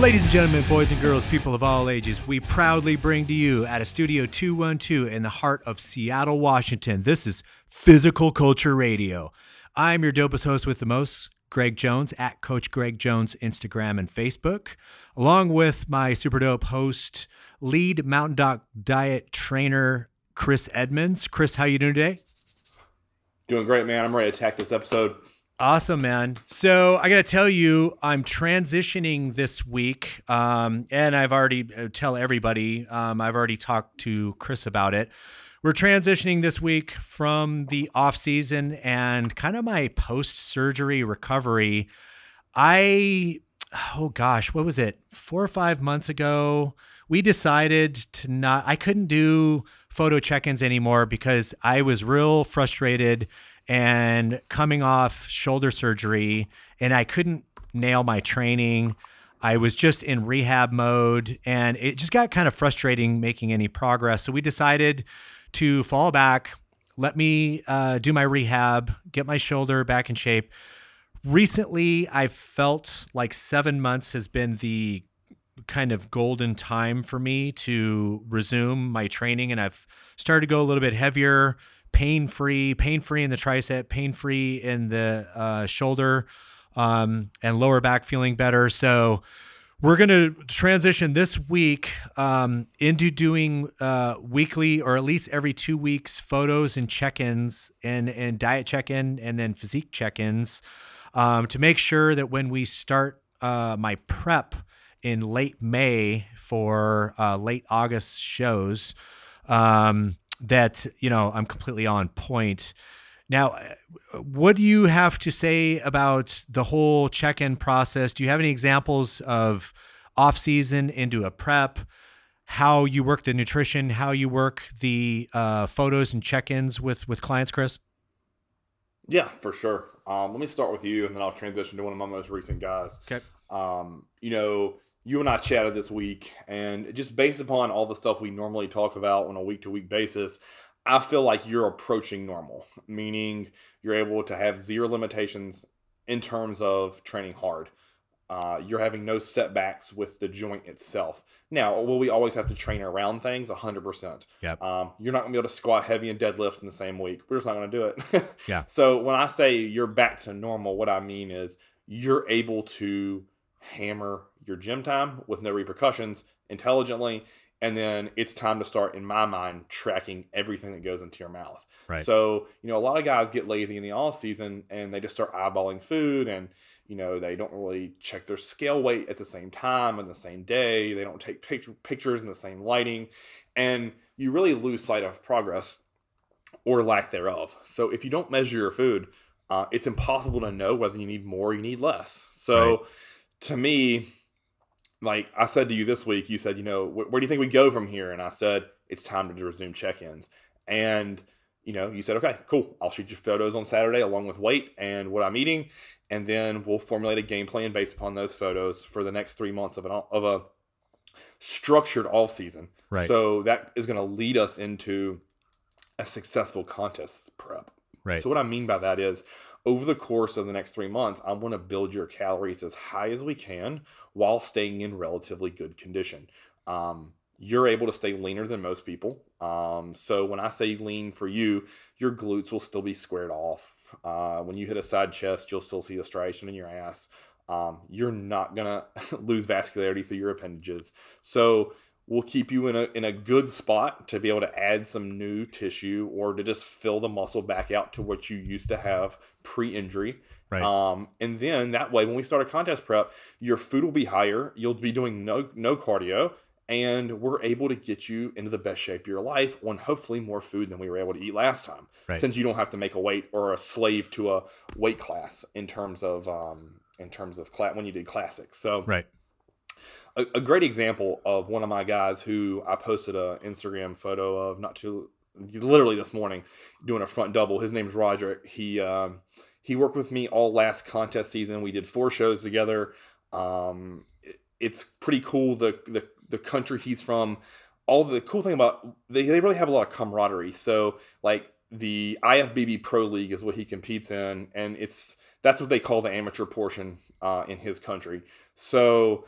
Ladies and gentlemen, boys and girls, people of all ages, we proudly bring to you at a Studio 212 in the heart of Seattle, Washington. This is Physical Culture Radio. I'm your dopest host with the most, Greg Jones, at Coach Greg Jones, Instagram and Facebook, along with my super dope host, lead Mountain Dog Diet trainer, Chris Edmonds. Chris, how you doing today? Doing great, man. I'm ready to attack this episode. Awesome, man. So I got to tell you, I'm transitioning this week, um, and I've already uh, tell everybody. Um, I've already talked to Chris about it. We're transitioning this week from the off season and kind of my post surgery recovery. I, oh gosh, what was it? Four or five months ago, we decided to not. I couldn't do photo check-ins anymore because I was real frustrated and coming off shoulder surgery and I couldn't nail my training. I was just in rehab mode and it just got kind of frustrating making any progress. So we decided to fall back, let me uh, do my rehab, get my shoulder back in shape. Recently, I've felt like seven months has been the kind of golden time for me to resume my training, and I've started to go a little bit heavier pain free, pain free in the tricep, pain free in the uh, shoulder, um, and lower back feeling better. So we're going to transition this week um, into doing uh, weekly or at least every two weeks photos and check-ins and and diet check-in and then physique check-ins um, to make sure that when we start uh, my prep in late May for uh, late August shows. Um, that you know I'm completely on point. Now, what do you have to say about the whole check-in process? Do you have any examples of off-season into a prep? How you work the nutrition? How you work the uh, photos and check-ins with with clients, Chris? Yeah, for sure. Um, let me start with you, and then I'll transition to one of my most recent guys. Okay. Um, you know, you and I chatted this week, and just based upon all the stuff we normally talk about on a week to week basis, I feel like you're approaching normal, meaning you're able to have zero limitations in terms of training hard. Uh, you're having no setbacks with the joint itself. Now, will we always have to train around things? 100%. Yep. Um, you're not going to be able to squat heavy and deadlift in the same week. We're just not going to do it. yeah. So, when I say you're back to normal, what I mean is you're able to hammer your gym time with no repercussions intelligently and then it's time to start in my mind tracking everything that goes into your mouth. Right. So you know a lot of guys get lazy in the off season and they just start eyeballing food and you know they don't really check their scale weight at the same time on the same day. They don't take picture, pictures in the same lighting. And you really lose sight of progress or lack thereof. So if you don't measure your food uh, it's impossible to know whether you need more or you need less. So right to me, like I said to you this week, you said, you know, wh- where do you think we go from here? And I said, it's time to resume check ins. And, you know, you said, okay, cool. I'll shoot you photos on Saturday along with weight and what I'm eating. And then we'll formulate a game plan based upon those photos for the next three months of, an, of a structured off season. Right. So that is going to lead us into a successful contest prep. Right. So what I mean by that is over the course of the next three months, I want to build your calories as high as we can while staying in relatively good condition. Um, you're able to stay leaner than most people. Um, so when I say lean for you, your glutes will still be squared off. Uh, when you hit a side chest, you'll still see the striation in your ass. Um, you're not gonna lose vascularity through your appendages. So will keep you in a in a good spot to be able to add some new tissue or to just fill the muscle back out to what you used to have pre-injury. Right. Um, and then that way, when we start a contest prep, your food will be higher. You'll be doing no no cardio, and we're able to get you into the best shape of your life on hopefully more food than we were able to eat last time. Right. Since you don't have to make a weight or a slave to a weight class in terms of um, in terms of class when you did classics. So right a, a, great example of one of my guys who I posted a Instagram photo of not too literally this morning doing a front double. His name's Roger. He um, he worked with me all last contest season. We did four shows together. Um, it, it's pretty cool the, the the country he's from. All the cool thing about they, they really have a lot of camaraderie. So like the IFBB Pro League is what he competes in, and it's that's what they call the amateur portion uh, in his country. So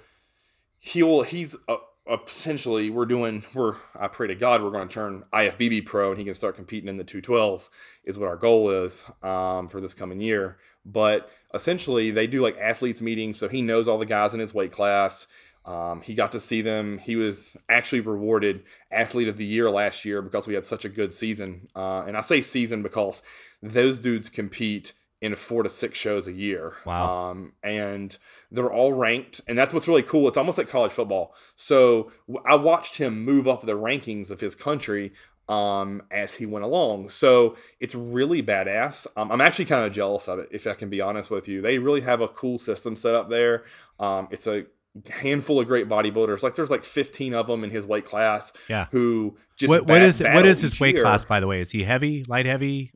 he'll he's uh, essentially we're doing we're I pray to God we're going to turn IFBB pro and he can start competing in the 212s is what our goal is um, for this coming year. But essentially they do like athletes meetings, so he knows all the guys in his weight class. Um, he got to see them. He was actually rewarded athlete of the year last year because we had such a good season. Uh, and I say season because those dudes compete in four to six shows a year. Wow. Um, and they're all ranked. And that's what's really cool. It's almost like college football. So I watched him move up the rankings of his country um, as he went along. So it's really badass. Um, I'm actually kind of jealous of it, if I can be honest with you. They really have a cool system set up there. Um, it's a handful of great bodybuilders. Like there's like 15 of them in his weight class. Yeah. Who just what, what is what is his weight year. class by the way? Is he heavy, light heavy?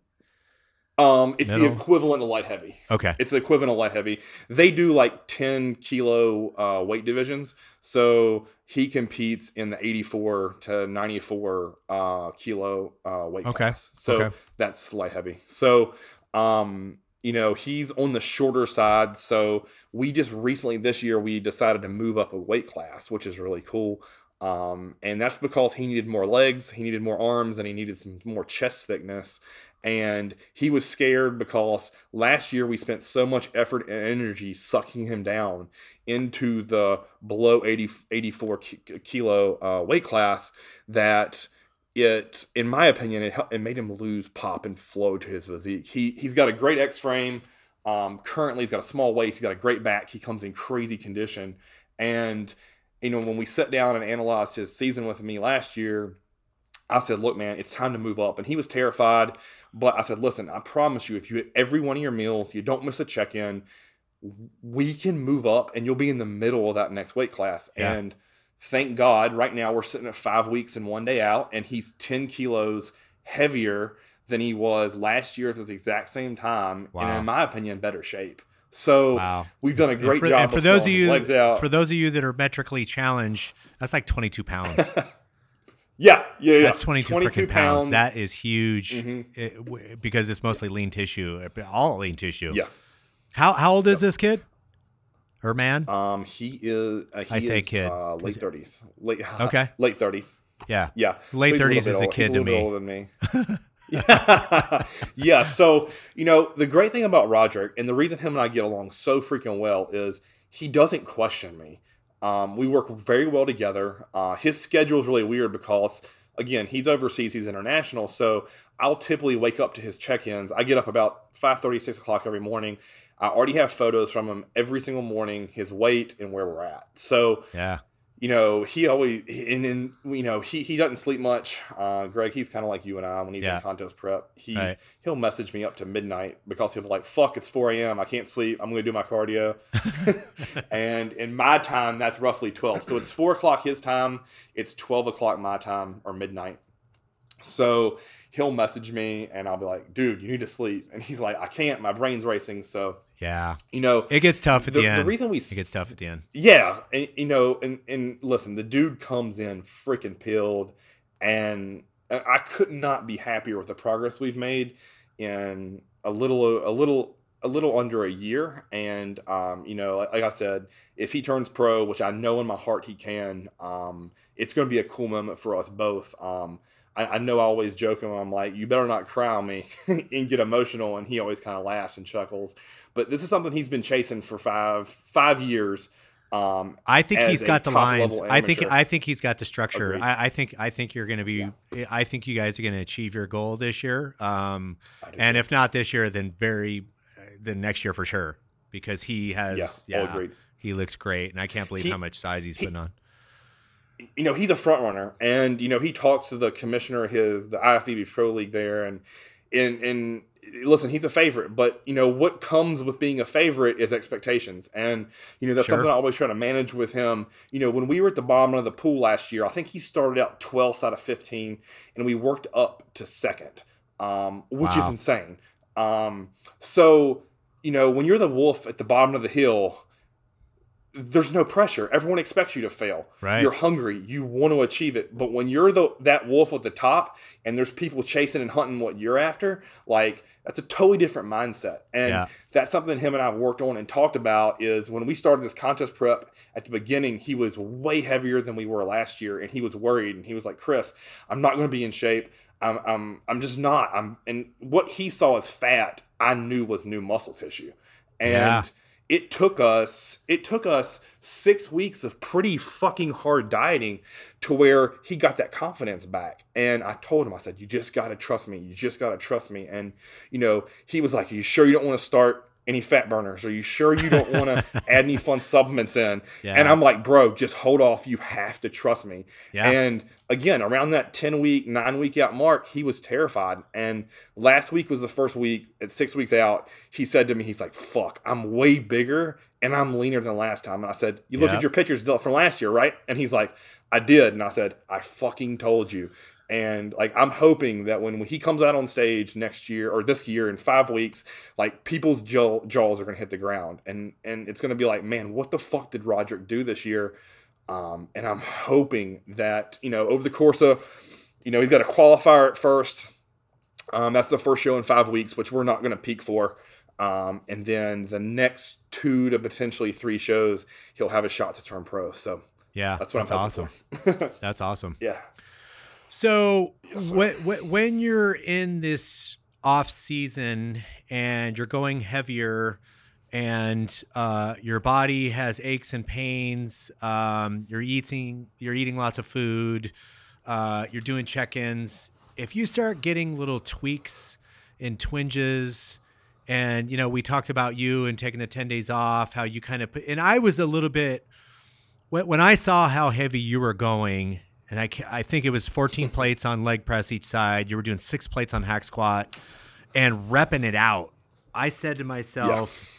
Um, it's the equivalent of light heavy. Okay. It's the equivalent of light heavy. They do like 10 kilo uh, weight divisions. So he competes in the 84 to 94 uh, kilo uh, weight Okay. class. So Okay. that's light heavy. So, um, you know, he's on the shorter side. So we just recently this year we decided to move up a weight class, which is really cool. Um, and that's because he needed more legs, he needed more arms, and he needed some more chest thickness. And he was scared because last year we spent so much effort and energy sucking him down into the below 80, 84 kilo uh, weight class that it, in my opinion, it, it made him lose pop and flow to his physique. He he's got a great X frame. Um, currently, he's got a small waist. He's got a great back. He comes in crazy condition. And you know, when we sat down and analyzed his season with me last year, I said, "Look, man, it's time to move up." And he was terrified, but I said, "Listen, I promise you, if you hit every one of your meals, you don't miss a check-in, we can move up, and you'll be in the middle of that next weight class." Yeah. And thank God, right now we're sitting at five weeks and one day out, and he's ten kilos heavier than he was last year at this exact same time, Wow. and in my opinion, better shape. So Wow. we've done a great and for, job. and for those of you legs out. for those of you that are metrically challenged, that's like 22 pounds. yeah, yeah, yeah. That's 22, freaking pounds. That is huge Mhm. it- w- because it's mostly lean tissue, all lean tissue. yeah. How how old is this kid or man? Um, he is. Uh, he I say is, kid. Uh, late thirties. Late. Okay. Late thirties. yeah. Yeah. Late 30s little is a kid he's to me. older than me. yeah. yeah. So you know the great thing about Roderick, and the reason him and I get along so freaking well is he doesn't question me. Um, we work very well together. Uh, his schedule is really weird because again he's overseas, he's international, so I'll typically wake up to his check-ins. I get up about 5:30, 6 o'clock every morning. I already have photos from him every single morning, his weight and where we're at. So Yeah. You know, he always and then you know he he doesn't sleep much. Uh, Greg, he's kind of like you and I when he's Yeah. in contest prep. He Right. he'll message me up to midnight because he'll be like, "Fuck, it's four a.m. I can't sleep. I'm going to do my cardio." and in my time, that's roughly twelve. So it's four o'clock his time. It's twelve o'clock my time or midnight. So he'll message me and I'll be like, "Dude, you need to sleep." And he's like, "I can't. My brain's racing." So Yeah. you know, It gets tough at the, the, end. the reason we it gets tough at the end. yeah, and you know, and and listen, the dude comes in freaking peeled, and I could not be happier with the progress we've made in a little, a little, a little under a year. And um, you know, like, like I said, if he turns pro, which I know in my heart he can, um, it's going to be a cool moment for us both. Um, I, I know I always joke him. I'm like, you better not cry on me and get emotional, and he always kind of laughs and chuckles. But this is something he's been chasing for five five years. Um, I think he's got the lines. I think. I think he's got the structure. I, I think I think you're going to be. I think you guys are going to achieve your goal this year. Um, and if not this year, then very, then next year for sure, because he has. Yeah, Yeah, he looks great, and I can't believe He- how much size he's he- putting on. You know he's a front runner and you know he talks to the commissioner his the IFBB Pro League there and and and listen he's a favorite but you know what comes with being a favorite is expectations and you know that's Sure. something I always try to manage with him. You know when we were at the bottom of the pool last year I think he started out 12th out of 15 and we worked up to second um, which is insane. Um, so you know when you're the wolf at the bottom of the hill there's no pressure. Everyone expects you to fail. Right. You're hungry. You want to achieve it. But when you're the that wolf at the top and there's people chasing and hunting what you're after, like that's a totally different mindset. And Yeah. that's something him and I have worked on and talked about is when we started this contest prep at the beginning, he was way heavier than we were last year and he was worried and he was like, Chris, I'm not going to be in shape. I'm, I'm, I'm just not. I'm, and what he saw as fat, I knew was new muscle tissue. And Yeah. It took us it took us six weeks of pretty fucking hard dieting to where he got that confidence back. And i told him i said you just gotta trust me. You just gotta trust me. And you know he was like you sure you don't want to start any fat burners? Are you sure you don't want to add any fun supplements in? Yeah. and i'm like bro just hold off. You have to trust me. Yeah. and again around that 10 week 9 week out mark he was terrified. And last week was the first week at 6 weeks out he said to me he's like fuck i'm way bigger and i'm leaner than last time. And i said you looked at your pictures from last year right? And he's like i did. And i said i fucking told you and like i'm hoping that when he comes out on stage next year or this year in five weeks like people's jaw, jaws are going to hit the ground and and it's going to be like man what the fuck did roderick do this year um, and I'm hoping that you know over the course of you know he's got a qualifier at first. Um, that's the first show in five weeks, which we're not going to peak for. Um, and then the next two to potentially three shows, he'll have a shot to turn pro. So Yeah, that's what that's I'm awesome. That's awesome. yeah, So when, when you're in this off season and you're going heavier and uh, your body has aches and pains, um, you're eating you're eating lots of food, uh, you're doing check-ins. If you start getting little tweaks and twinges, and you know we talked about you and taking the ten days off, how you kind of put, and I was a little bit when, when I saw how heavy you were going, and I, I think it was 14 plates on leg press each side, you were doing six plates on hack squat and repping it out. I said to myself,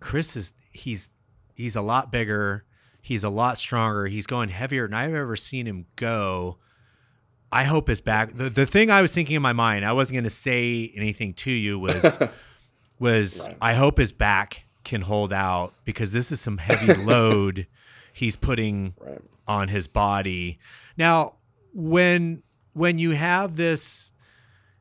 Chris is he's he's a lot bigger, he's a lot stronger, he's going heavier than I've ever seen him go. I hope his back. The, the thing I was thinking in my mind, I wasn't going to say anything to you was was Right. I hope his back can hold out because this is some heavy load he's putting right. on his body. Now, when when you have this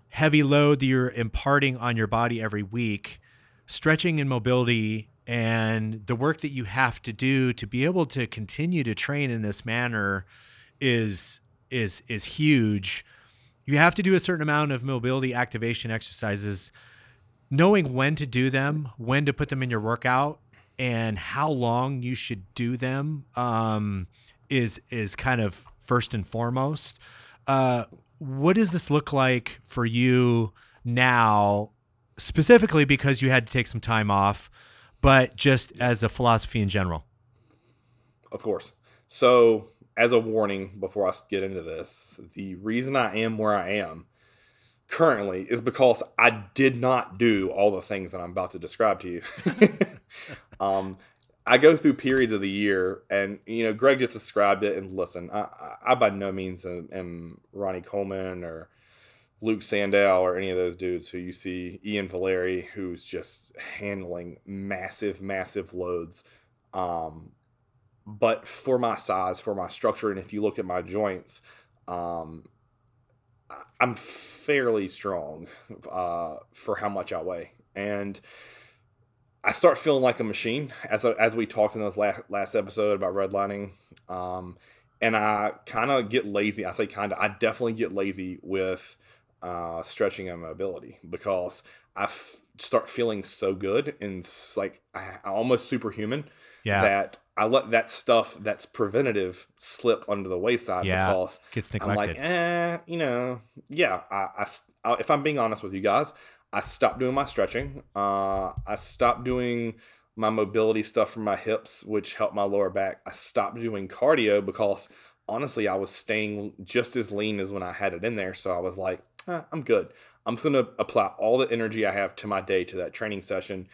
heavy load that you're imparting on your body every week, stretching and mobility and the work that you have to do to be able to continue to train in this manner is is is huge. You have to do a certain amount of mobility activation exercises knowing when to do them, when to put them in your workout, and how long you should do them um, is is kind of first and foremost. Uh, what does this look like for you now, specifically because you had to take some time off, but just as a philosophy in general? Of course. So, as a warning before I get into this, the reason I am where I am currently is because I did not do all the things that I'm about to describe to you. um, I go through periods of the year, and you know, Greg just described it. And listen, I, I, by no means am, am Ronnie Coleman or Luke Sandoe or any of those dudes who you see Iain Valliere, who's just handling massive, massive loads. Um, but for my size, for my structure, and if you look at my joints, um, I'm fairly strong uh, for how much I weigh, and I start feeling like a machine as as we talked in this last last episode about redlining. Um, and I kind of get lazy. I say kind of. I definitely get lazy with uh, stretching and mobility because I f- start feeling so good and like I, I'm almost superhuman Yeah, that I let that stuff that's preventative slip under the wayside Yeah, because gets I'm like, eh, you know, yeah. I, I, if I'm being honest with you guys, I stopped doing my stretching. Uh, I stopped doing my mobility stuff for my hips, which helped my lower back. I stopped doing cardio because honestly, I was staying just as lean as when I had it in there. So I was like, eh, I'm good. I'm just gonna apply all the energy I have to my day to that training session,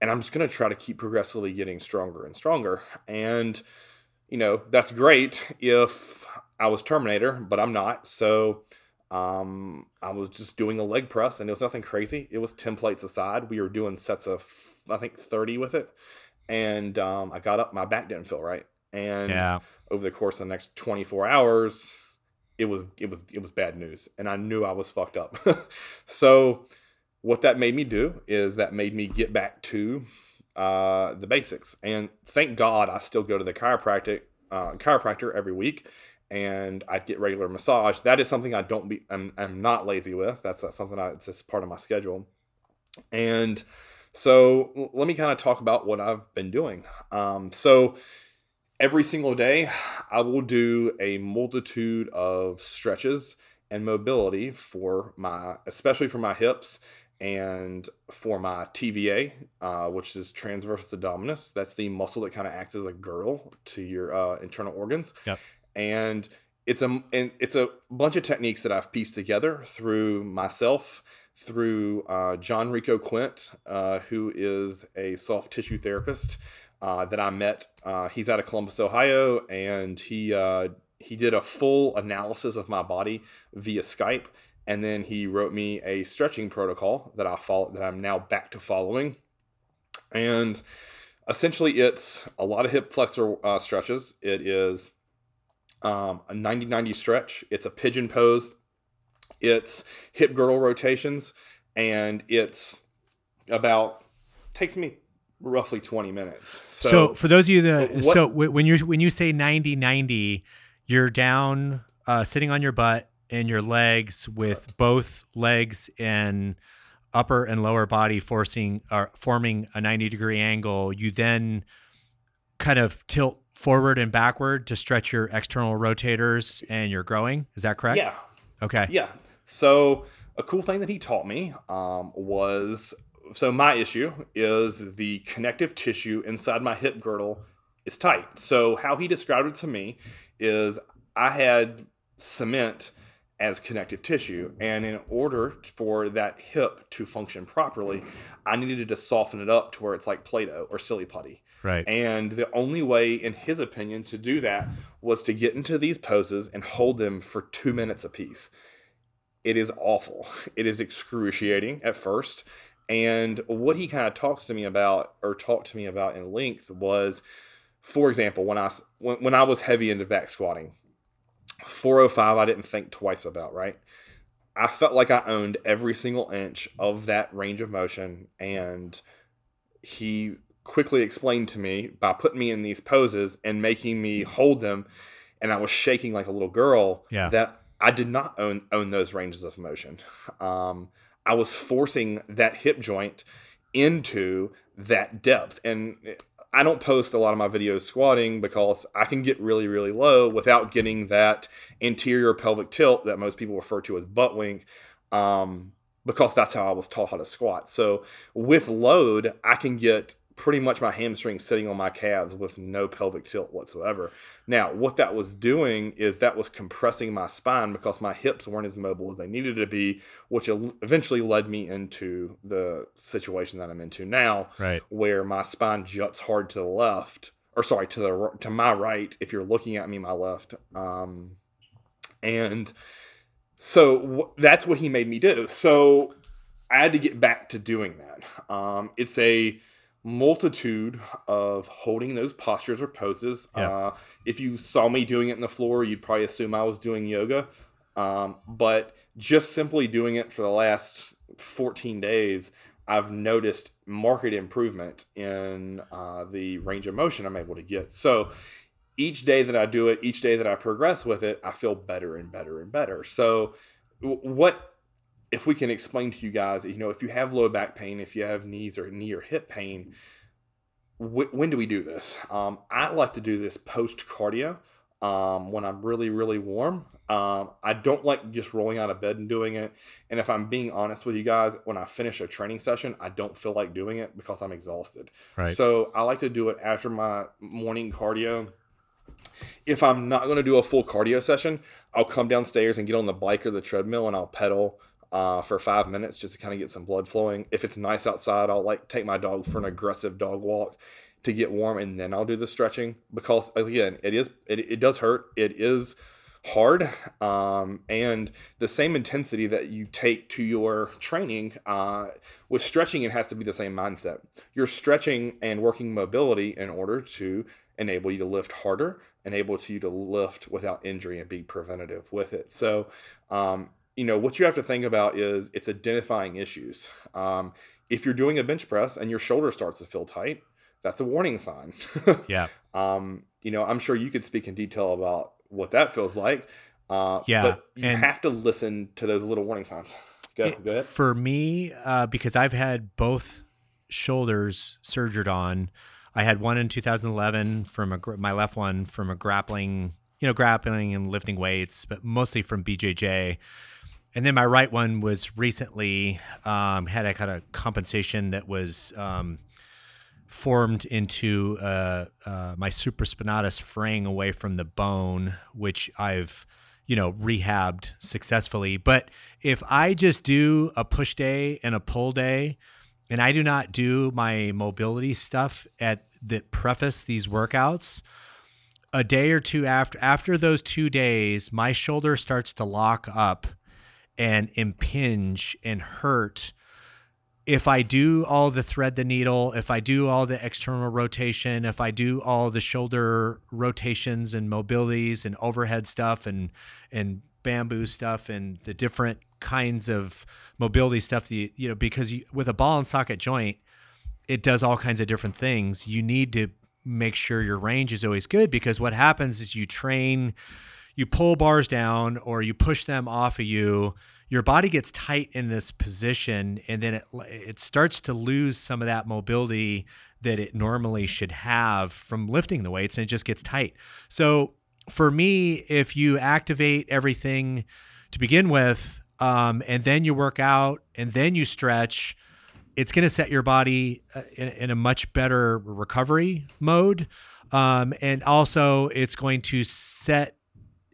and I'm just gonna try to keep progressively getting stronger and stronger. And you know, that's great if I was Terminator, but I'm not. So um, I was just doing a leg press, and it was nothing crazy. It was ten plates aside. We were doing sets of I think thirty with it, and um, I got up, my back didn't feel right, and Yeah. over the course of the next 24 hours, it was it was it was bad news, and I knew I was fucked up. so, what that made me do is that made me get back to uh, the basics, and thank God I still go to the chiropractic uh, chiropractor every week. And I get regular massage. That is something I don't be. I'm, I'm not lazy with. That's, that's something I. It's just part of my schedule. And so let me kind of talk about what I've been doing. Um, so every single day, I will do a multitude of stretches and mobility for my, especially for my hips and for my TVA, uh, which is transverse abdominis. That's the muscle that kind of acts as a girdle to your uh, internal organs. Yep. And it's a and it's a bunch of techniques that I've pieced together through myself through uh, John Rico Quint, uh, who is a soft tissue therapist uh, that I met. Uh, he's out of Columbus, Ohio, and he uh, he did a full analysis of my body via Skype, and then he wrote me a stretching protocol that I follow that I'm now back to following, and essentially it's a lot of hip flexor uh, stretches. It is um, a 90-90 stretch. It's a pigeon pose it's hip girdle rotations and it's about takes me roughly 20 minutes So, so, for those of you that what- so when you when you say 90 90, you're down uh, sitting on your butt and your legs with both legs and upper and lower body forcing or forming a 90 degree angle. You then kind of tilt forward and backward to stretch your external rotators and your groin. Is that correct? yeah Okay. yeah so a cool thing that he taught me um, was so my issue is the connective tissue inside my hip girdle is tight so how he described it to me is i had cement as connective tissue and in order for that hip to function properly i needed to soften it up to where it's like play-doh or silly putty Right. and the only way, in his opinion, to do that was to get into these poses and hold them for two minutes apiece. It is awful. It is excruciating at first. And what he kind of talks to me about, or talked to me about in length, was, for example, when I when, when I was heavy into back squatting, 405, I didn't think twice about. Right, I felt like I owned every single inch of that range of motion, and he quickly explained to me by putting me in these poses and making me hold them and I was shaking like a little girl Yeah. that I did not own own those ranges of motion. Um, I was forcing that hip joint into that depth and I don't post a lot of my videos squatting because I can get really, really low without getting that anterior pelvic tilt that most people refer to as butt wink. Um, because that's how I was taught how to squat. So with load, I can get pretty much my hamstrings sitting on my calves with no pelvic tilt whatsoever. Now, what that was doing is that was compressing my spine because my hips weren't as mobile as they needed to be, which eventually led me into the situation that I'm into now, Right. where my spine juts hard to the left, or sorry, to the to my right. If you're looking at me, my left, um, and so w- that's what he made me do. So I had to get back to doing that. Um, it's a multitude of holding those postures or poses. Yeah. Uh, if you saw me doing it in the floor, you'd probably assume I was doing yoga. Um, but just simply doing it for the last 14 days, I've noticed marked improvement in uh, the range of motion I'm able to get. So each day that I do it, each day that I progress with it, I feel better and better and better. So, what if we can explain to you guys, you know, if you have low back pain, if you have knees or knee or hip pain, wh- when do we do this? Um, I like to do this post cardio um, when I'm really, really warm. Um, I don't like just rolling out of bed and doing it. And if I'm being honest with you guys, when I finish a training session, I don't feel like doing it because I'm exhausted. Right. So I like to do it after my morning cardio. If I'm not going to do a full cardio session, I'll come downstairs and get on the bike or the treadmill and I'll pedal uh, for five minutes just to kind of get some blood flowing. If it's nice outside, I'll like take my dog for an aggressive dog walk to get warm and then I'll do the stretching because again, it is it, it does hurt. It is hard um, and the same intensity that you take to your training uh, with stretching it has to be the same mindset you're stretching and working mobility in order to enable you to lift harder enable you to lift without injury and be preventative with it so um, you know what you have to think about is it's identifying issues um, if you're doing a bench press and your shoulder starts to feel tight that's a warning sign yeah um, you know i'm sure you could speak in detail about what that feels like. Uh, yeah, but you have to listen to those little warning signs. Go, it, go ahead. For me, uh, because I've had both shoulders surgered on. I had one in 2011 from a my left one from a grappling, you know, grappling and lifting weights, but mostly from BJJ. And then my right one was recently um, had a kind of compensation that was um, formed into uh, uh, my supraspinatus fraying away from the bone, which I've you know rehabbed successfully. But if I just do a push day and a pull day, and I do not do my mobility stuff at that preface these workouts, a day or two after after those two days, my shoulder starts to lock up and impinge and hurt. If I do all the thread the needle, if I do all the external rotation, if I do all the shoulder rotations and mobilities and overhead stuff and and bamboo stuff and the different kinds of mobility stuff that you, you know because you, with a ball and socket joint it does all kinds of different things. You need to make sure your range is always good because what happens is you train you pull bars down or you push them off of you your body gets tight in this position and then it it starts to lose some of that mobility that it normally should have from lifting the weights and it just gets tight. So for me, if you activate everything to begin with, um, and then you work out and then you stretch, it's going to set your body uh, in, in, a much better recovery mode. Um, and also, it's going to set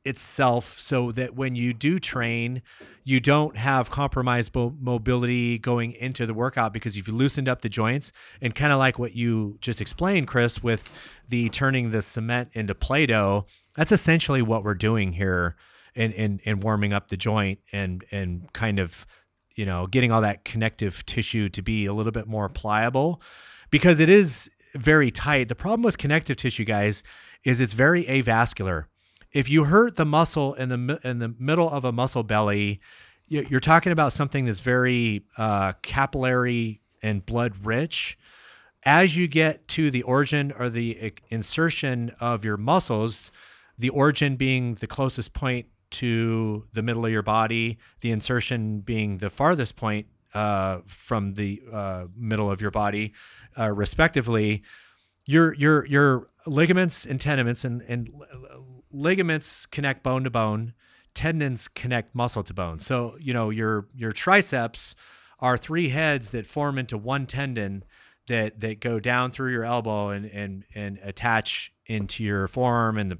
itself so that when you do train, you don't have compromised mobility going into the workout because you've loosened up the joints and kind of like what you just explained, Chris, with the turning the cement into Play Doh. That's essentially what we're doing here in, in, in warming up the joint and, and kind of, you know, getting all that connective tissue to be a little bit more pliable because it is very tight. The problem with connective tissue, guys, is it's very avascular if you hurt the muscle in the in the middle of a muscle belly, you're talking about something that's very uh, capillary and blood rich. As you get to the origin or the insertion of your muscles, the origin being the closest point to the middle of your body, the insertion being the farthest point uh, from the uh, middle of your body, uh, respectively, your your your ligaments and tendons and and ligaments connect bone to bone, tendons connect muscle to bone. So, you know, your your triceps are three heads that form into one tendon that that go down through your elbow and and and attach into your forearm and the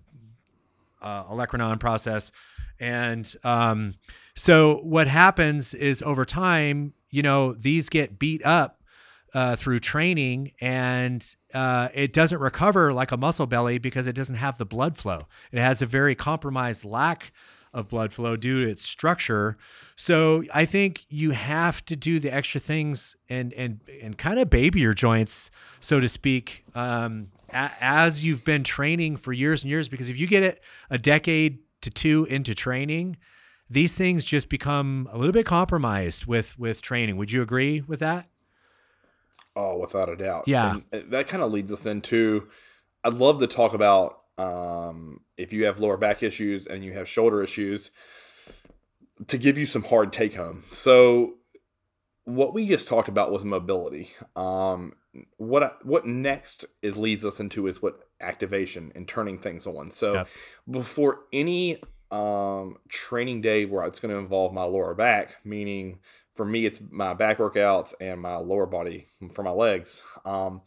uh, olecranon process. And um, so what happens is over time, you know, these get beat up uh, through training and uh, it doesn't recover like a muscle belly because it doesn't have the blood flow. It has a very compromised lack of blood flow due to its structure. So I think you have to do the extra things and and and kind of baby your joints, so to speak, um, a- as you've been training for years and years. Because if you get it a decade to two into training, these things just become a little bit compromised with with training. Would you agree with that? Oh, without a doubt. Yeah. And that kind of leads us into I'd love to talk about um, if you have lower back issues and you have shoulder issues to give you some hard take home. So what we just talked about was mobility. Um, what I, what next it leads us into is what activation and turning things on. So yep. before any um, training day where it's going to involve my lower back, meaning for me, it's my back workouts and my lower body for my legs. Um,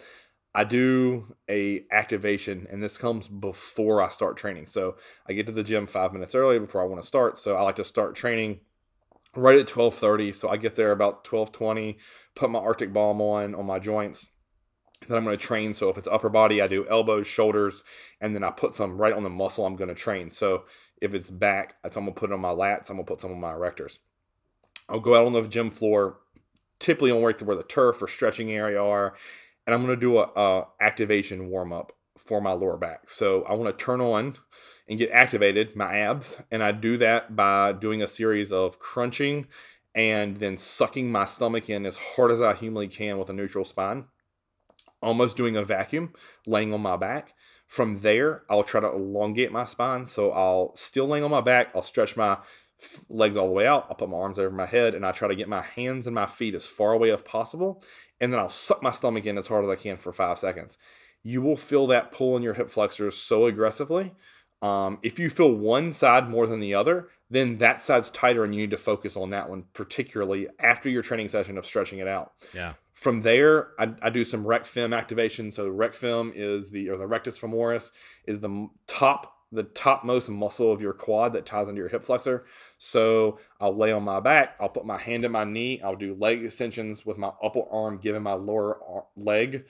I do a activation, and this comes before I start training. So I get to the gym five minutes early before I want to start. So I like to start training right at twelve thirty. So I get there about twelve twenty, put my Arctic Balm on on my joints, that I'm going to train. So if it's upper body, I do elbows, shoulders, and then I put some right on the muscle I'm going to train. So if it's back, I'm going to put it on my lats. I'm going to put some on my erectors. I'll go out on the gym floor, typically on where the turf or stretching area are, and I'm going to do a, a activation warm up for my lower back. So I want to turn on and get activated my abs, and I do that by doing a series of crunching and then sucking my stomach in as hard as I humanly can with a neutral spine, almost doing a vacuum, laying on my back. From there, I'll try to elongate my spine. So I'll still laying on my back, I'll stretch my legs all the way out, I'll put my arms over my head, and I try to get my hands and my feet as far away as possible. And then I'll suck my stomach in as hard as I can for five seconds. You will feel that pull in your hip flexors so aggressively. Um, if you feel one side more than the other, then that side's tighter and you need to focus on that one, particularly after your training session of stretching it out. Yeah. From there, I, I do some rec fem activation. So rec fem is the or the rectus femoris is the top the topmost muscle of your quad that ties into your hip flexor. So I'll lay on my back, I'll put my hand in my knee, I'll do leg extensions with my upper arm giving my lower leg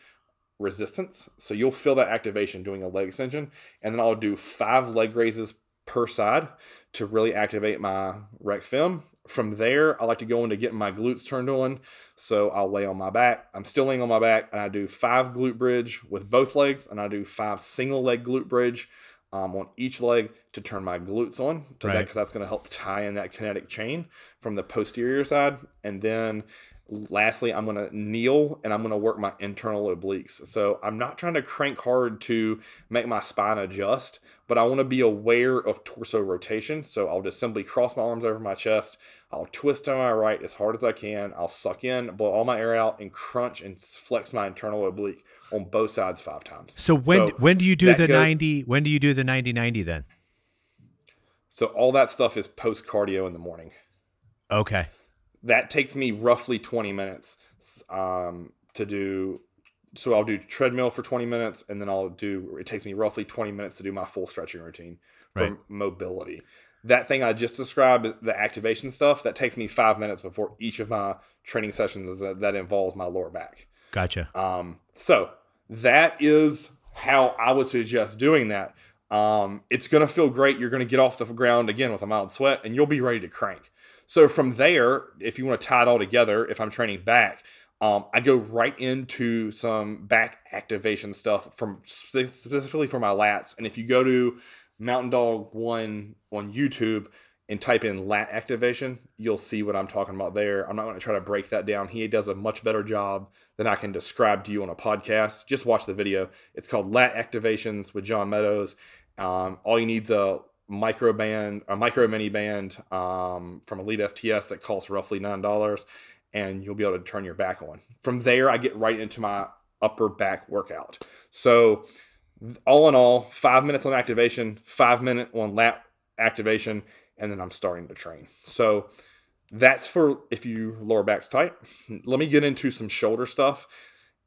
resistance. So you'll feel that activation doing a leg extension. And then I'll do five leg raises per side to really activate my rec fem. From there, I like to go into getting my glutes turned on. So I'll lay on my back. I'm still laying on my back, and I do five glute bridge with both legs, and I do five single leg glute bridge um, on each leg to turn my glutes on to right. that because that's going to help tie in that kinetic chain from the posterior side. And then lastly, I'm going to kneel and I'm going to work my internal obliques. So I'm not trying to crank hard to make my spine adjust, but I want to be aware of torso rotation. So I'll just simply cross my arms over my chest. I'll twist to my right as hard as I can. I'll suck in, blow all my air out, and crunch and flex my internal oblique on both sides five times. So when so when do you do the goes, 90 when do you do the 90 90 then? So all that stuff is post cardio in the morning. Okay that takes me roughly 20 minutes um, to do. So i'll do treadmill for 20 minutes and then i'll do it takes me roughly 20 minutes to do my full stretching routine for right. mobility. That thing i just described the activation stuff that takes me five minutes before each of my training sessions that, that involves my lower back. Gotcha. Um, so that is how i would suggest doing that. Um, it's going to feel great. You're going to get off the ground again with a mild sweat and you'll be ready to crank so from there, if you want to tie it all together, if I'm training back, um, I go right into some back activation stuff from specifically for my lats. And if you go to Mountain Dog One on YouTube and type in lat activation, you'll see what I'm talking about there. I'm not going to try to break that down. He does a much better job than I can describe to you on a podcast. Just watch the video. It's called Lat Activations with John Meadows. Um, all you need is a micro band, a micro mini band um, from Elite FTS that costs roughly nine dollars, and you'll be able to turn your back on. From there, I get right into my upper back workout. So, all in all, five minutes on activation, five minute on lat activation, and then I'm starting to train. So that's for if you lower back's tight. Let me get into some shoulder stuff.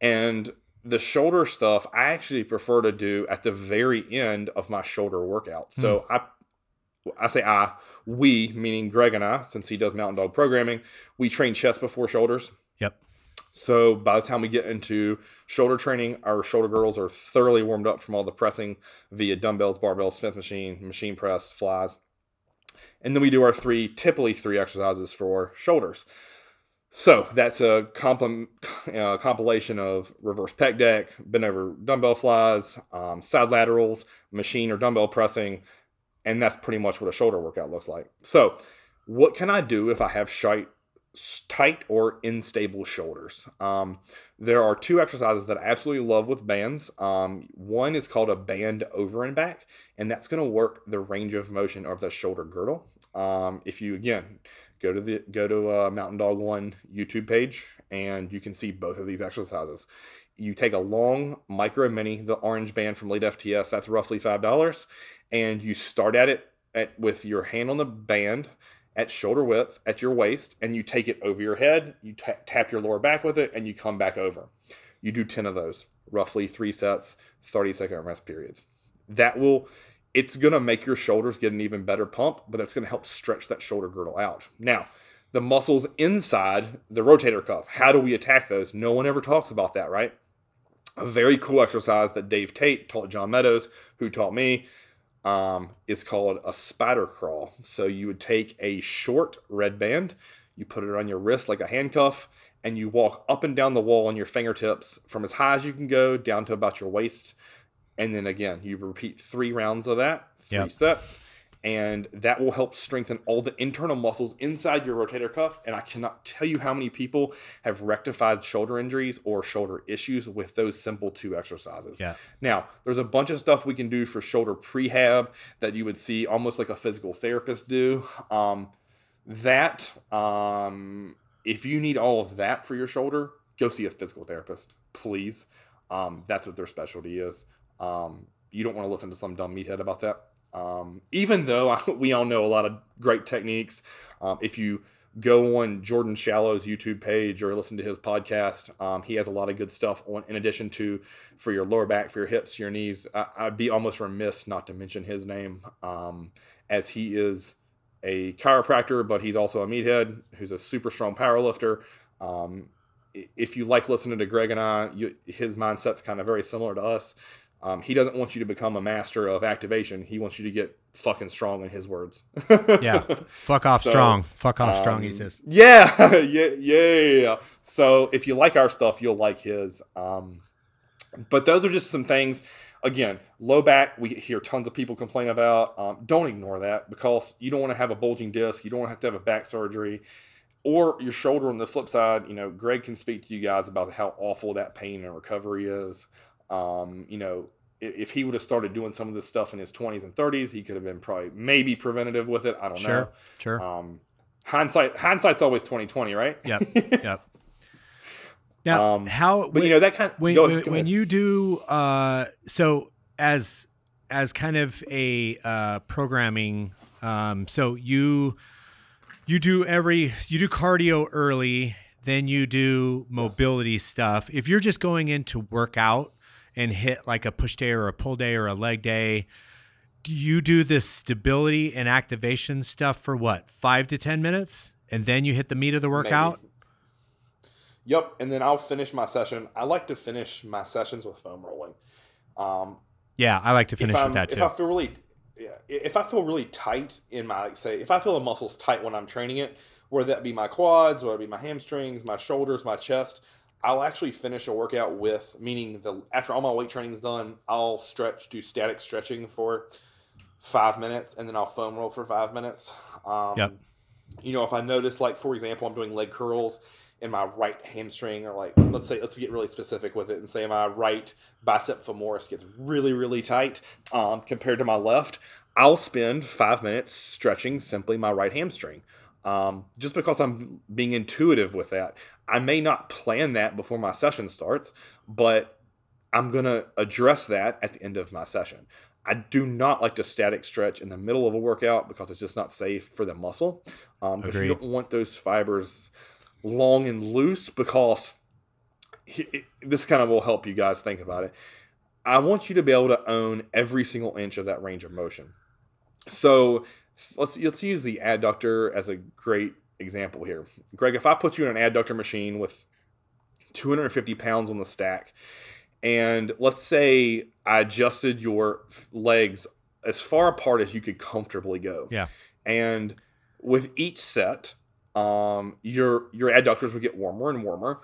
And the shoulder stuff I actually prefer to do at the very end of my shoulder workout. So mm. I I say I, we, meaning Greg and I, since he does Mountain Dog programming, we train chest before shoulders. Yep. So by the time we get into shoulder training, our shoulder girdles are thoroughly warmed up from all the pressing via dumbbells, barbells, Smith machine, machine press, flies. And then we do our three, typically three exercises for shoulders. So that's a compl- uh, compilation of reverse pec deck, bent over dumbbell flies, um, side laterals, machine or dumbbell pressing, and that's pretty much what a shoulder workout looks like. So, what can I do if I have shite, tight or unstable shoulders? Um, there are two exercises that I absolutely love with bands. Um, one is called a band over and back, and that's going to work the range of motion of the shoulder girdle. Um, if you again go to the go to uh, Mountain Dog One YouTube page, and you can see both of these exercises you take a long micro mini, the orange band from Elite FTS, that's roughly five dollars, and you start at it at, with your hand on the band at shoulder width at your waist, and you take it over your head. You t- tap your lower back with it, and you come back over. You do ten of those, roughly three sets, thirty second rest periods. That will it's going to make your shoulders get an even better pump, but it's going to help stretch that shoulder girdle out. Now, the muscles inside the rotator cuff, how do we attack those? No one ever talks about that, right? A very cool exercise that Dave Tate taught John Meadows, who taught me, um, is called a spider crawl. So you would take a short red band, you put it on your wrist like a handcuff, and you walk up and down the wall on your fingertips from as high as you can go down to about your waist. And then again, you repeat three rounds of that, three Yep. sets, and that will help strengthen all the internal muscles inside your rotator cuff. And I cannot tell you how many people have rectified shoulder injuries or shoulder issues with those simple two exercises. Yeah. Now, there's a bunch of stuff we can do for shoulder prehab that you would see almost like a physical therapist do. Um, that, um, if you need all of that for your shoulder, go see a physical therapist, please. Um, that's what their specialty is. Um, you don't want to listen to some dumb meathead about that. Um, even though we all know a lot of great techniques, um, if you go on Jordan Shallow's YouTube page or listen to his podcast, um, he has a lot of good stuff on. In addition to for your lower back, for your hips, your knees, I, I'd be almost remiss not to mention his name, um, as he is a chiropractor, but he's also a meathead who's a super strong power lifter. Um, if you like listening to Greg and I, you, his mindset's kind of very similar to us. Um, he doesn't want you to become a master of activation. He wants you to get fucking strong, in his words. Yeah. Fuck off So, strong. Fuck off strong, he Um, says. Yeah, yeah, yeah. So if you like our stuff, you'll like his. Um, but those are just some things. Again, low back, we hear tons of people complain about. Um, don't ignore that because you don't want to have a bulging disc. You don't want to have to have a back surgery. Or your shoulder on the flip side, you know, Greg can speak to you guys about how awful that pain and recovery is. Um, you know, if he would have started doing some of this stuff in his 20s and 30s, he could have been probably maybe preventative with it. I don't know. Sure. Sure. Um, hindsight, hindsight's always 2020, right? Yep. Yep. Now, Um, how But you know that kind. when, go, when, go when you do uh so as as kind of a uh programming um so you you do every you do cardio early then you do mobility stuff if you're just going in to work out and hit like a push day or a pull day or a leg day do you do this stability and activation stuff for what five to ten minutes and then you hit the meat of the workout Maybe. Yep, and then I'll finish my session. I like to finish my sessions with foam rolling. Um, yeah i like to finish with that too. if I feel really, yeah, if I feel really tight in my like, say, if I feel a muscle's tight when I'm training it, whether that be my quads, whether it be my hamstrings, my shoulders, my chest, I'll actually finish a workout with meaning the after all my weight training is done, I'll stretch, do static stretching for five minutes, and then I'll foam roll for five minutes. Um, Yep. You know, if I notice, like for example, I'm doing leg curls in my right hamstring, or like let's say let's get really specific with it, and say my right bicep femoris gets really really tight um, compared to my left, I'll spend five minutes stretching simply my right hamstring. Um, just because I'm being intuitive with that, I may not plan that before my session starts, but I'm gonna address that at the end of my session. I do not like to static stretch in the middle of a workout because it's just not safe for the muscle. Um, because you don't want those fibers long and loose because it- it- this kind of will help you guys think about it. I want you to be able to own every single inch of that range of motion. So let's let's use the adductor as a great example here. Greg, if I put you in an adductor machine with 250 pounds on the stack, and let's say I adjusted your legs as far apart as you could comfortably go. Yeah. And with each set, um, your your adductors would get warmer and warmer.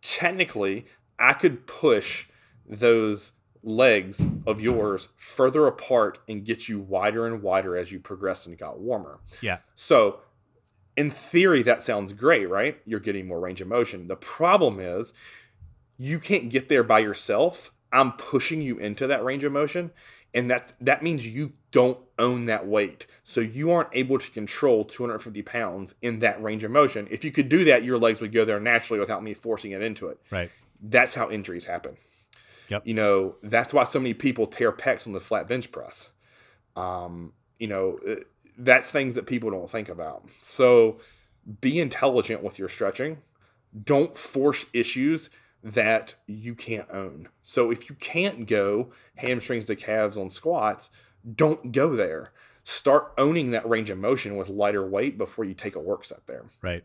Technically, I could push those legs of yours further apart and get you wider and wider as you progressed and got warmer. yeah So, in theory, that sounds great, right? You're getting more range of motion. The problem is, you can't get there by yourself. I'm pushing you into that range of motion, and that's that means you don't own that weight. So you aren't able to control 250 pounds in that range of motion. If you could do that, your legs would go there naturally without me forcing it into it. right That's how injuries happen. Yep. You know, that's why so many people tear pecs on the flat bench press. Um, you know, uh, that's things that people don't think about. So be intelligent with your stretching. Don't force issues that you can't own. So if you can't go hamstrings to calves on squats, don't go there. Start owning that range of motion with lighter weight before you take a work set there. right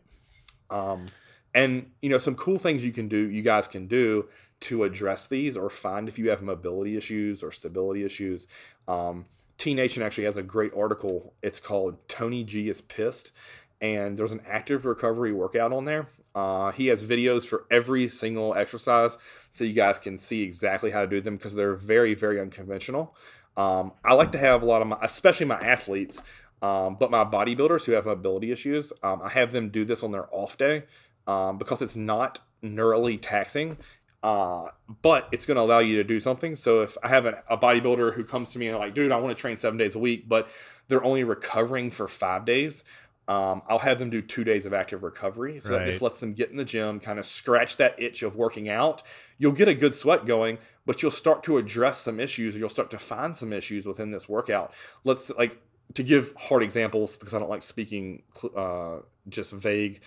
Um, and you know, some cool things you can do, you guys can do to address these or find if you have mobility issues or stability issues. Um, T Nation actually has a great article. It's called Tony G is Pissed. And there's an active recovery workout on there. Uh, he has videos for every single exercise so you guys can see exactly how to do them because they're very, very unconventional. Um, I like to have a lot of my, especially my athletes, um, but my bodybuilders who have mobility issues, um, I have them do this on their off day um, because it's not neurally taxing. Uh, but it's going to allow you to do something. So if I have a, a bodybuilder who comes to me and like, dude, I want to train seven days a week, but they're only recovering for five days, um, I'll have them do two days of active recovery. So right. that just lets them get in the gym, kind of scratch that itch of working out. You'll get a good sweat going, but you'll start to address some issues or you'll start to find some issues within this workout. Let's like to give hard examples because I don't like speaking uh, just vague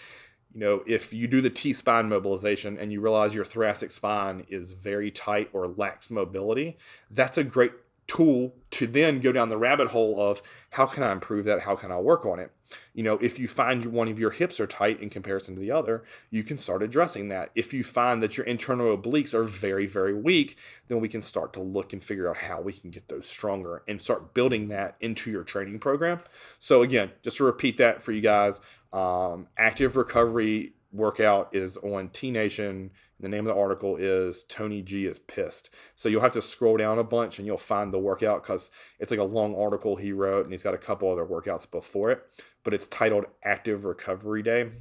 you know, if you do the T spine mobilization and you realize your thoracic spine is very tight or lacks mobility, that's a great tool to then go down the rabbit hole of how can I improve that? How can I work on it? You know, if you find one of your hips are tight in comparison to the other, you can start addressing that. If you find that your internal obliques are very, very weak, then we can start to look and figure out how we can get those stronger and start building that into your training program. So, again, just to repeat that for you guys, um, active recovery workout is on T Nation. The name of the article is Tony G is pissed. So you'll have to scroll down a bunch and you'll find the workout because it's like a long article he wrote and he's got a couple other workouts before it. But it's titled Active Recovery Day.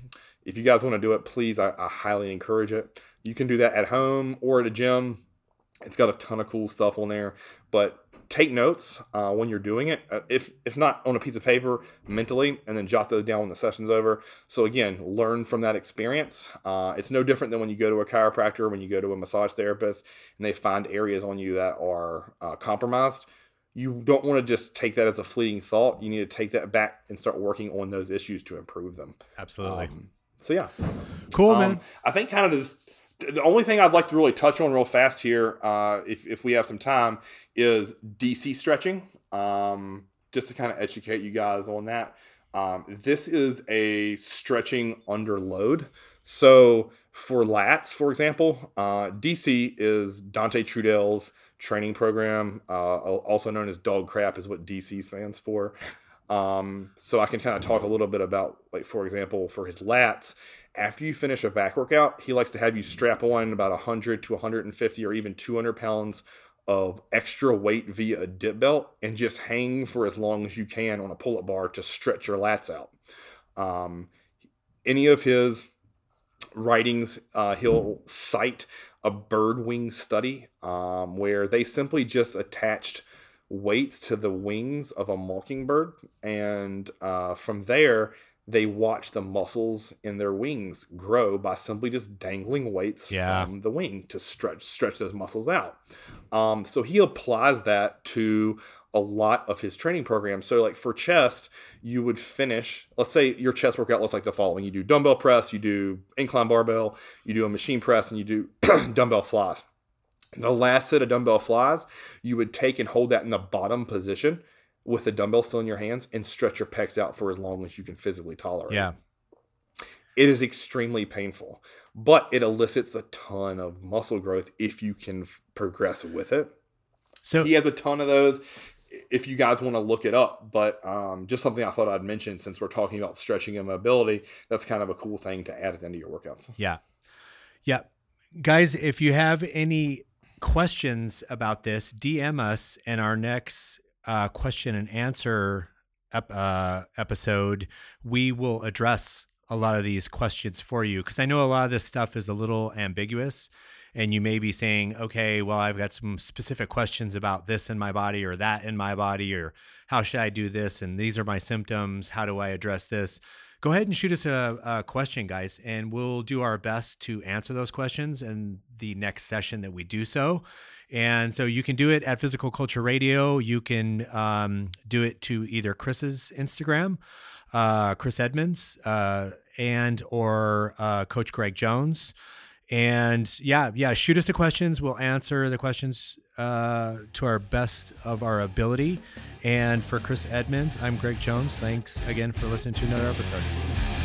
If you guys want to do it, please, I, I highly encourage it. You can do that at home or at a gym. It's got a ton of cool stuff on there. But take notes uh, when you're doing it, uh, if if not on a piece of paper, mentally, and then jot those down when the session's over. So again, learn from that experience. Uh, it's no different than when you go to a chiropractor, when you go to a massage therapist, and they find areas on you that are uh, compromised. You don't want to just take that as a fleeting thought. You need to take that back and start working on those issues to improve them. Absolutely. Um, so yeah, cool, um, man. I think kind of just the only thing I'd like to really touch on real fast here, uh, if if we have some time, is DC stretching. Um, just to kind of educate you guys on that. Um, this is a stretching under load. So for lats, for example, uh, DC is Dante Trudell's training program, uh, also known as dog crap, is what DC stands for. Um, so I can kind of talk a little bit about, like, for example, for his lats, after you finish a back workout, he likes to have you strap on about 100 to 150 or even 200 pounds of extra weight via a dip belt and just hang for as long as you can on a pull up bar to stretch your lats out. Um, any of his writings, uh, he'll cite a bird wing study um, where they simply just attached weights to the wings of a mockingbird. And uh, from there, they watch the muscles in their wings grow by simply just dangling weights yeah. from the wing to stretch stretch those muscles out. Um, so he applies that to a lot of his training programs. So like for chest, you would finish, let's say your chest workout looks like the following. You do dumbbell press, you do incline barbell, you do a machine press, and you do dumbbell flies. The last set of dumbbell flies, you would take and hold that in the bottom position with the dumbbell still in your hands and stretch your pecs out for as long as you can physically tolerate. Yeah. It is extremely painful, but it elicits a ton of muscle growth if you can f- progress with it. So he has a ton of those. If you guys want to look it up, but um, just something I thought I'd mention since we're talking about stretching and mobility, that's kind of a cool thing to add at the end of your workouts. Yeah. Yeah. Guys, if you have any questions about this, DM us and our next uh, question and answer ep- uh, episode, we will address a lot of these questions for you because I know a lot of this stuff is a little ambiguous. And you may be saying, okay, well, I've got some specific questions about this in my body or that in my body, or how should I do this? And these are my symptoms. How do I address this? Go ahead and shoot us a, a question, guys, and we'll do our best to answer those questions in the next session that we do so. And so you can do it at Physical Culture Radio. You can um, do it to either Chris's Instagram, uh, Chris Edmonds, uh, and or uh, Coach Greg Jones. And yeah, yeah, shoot us the questions. We'll answer the questions uh, to our best of our ability. And for Chris Edmonds, I'm Greg Jones. Thanks again for listening to another episode.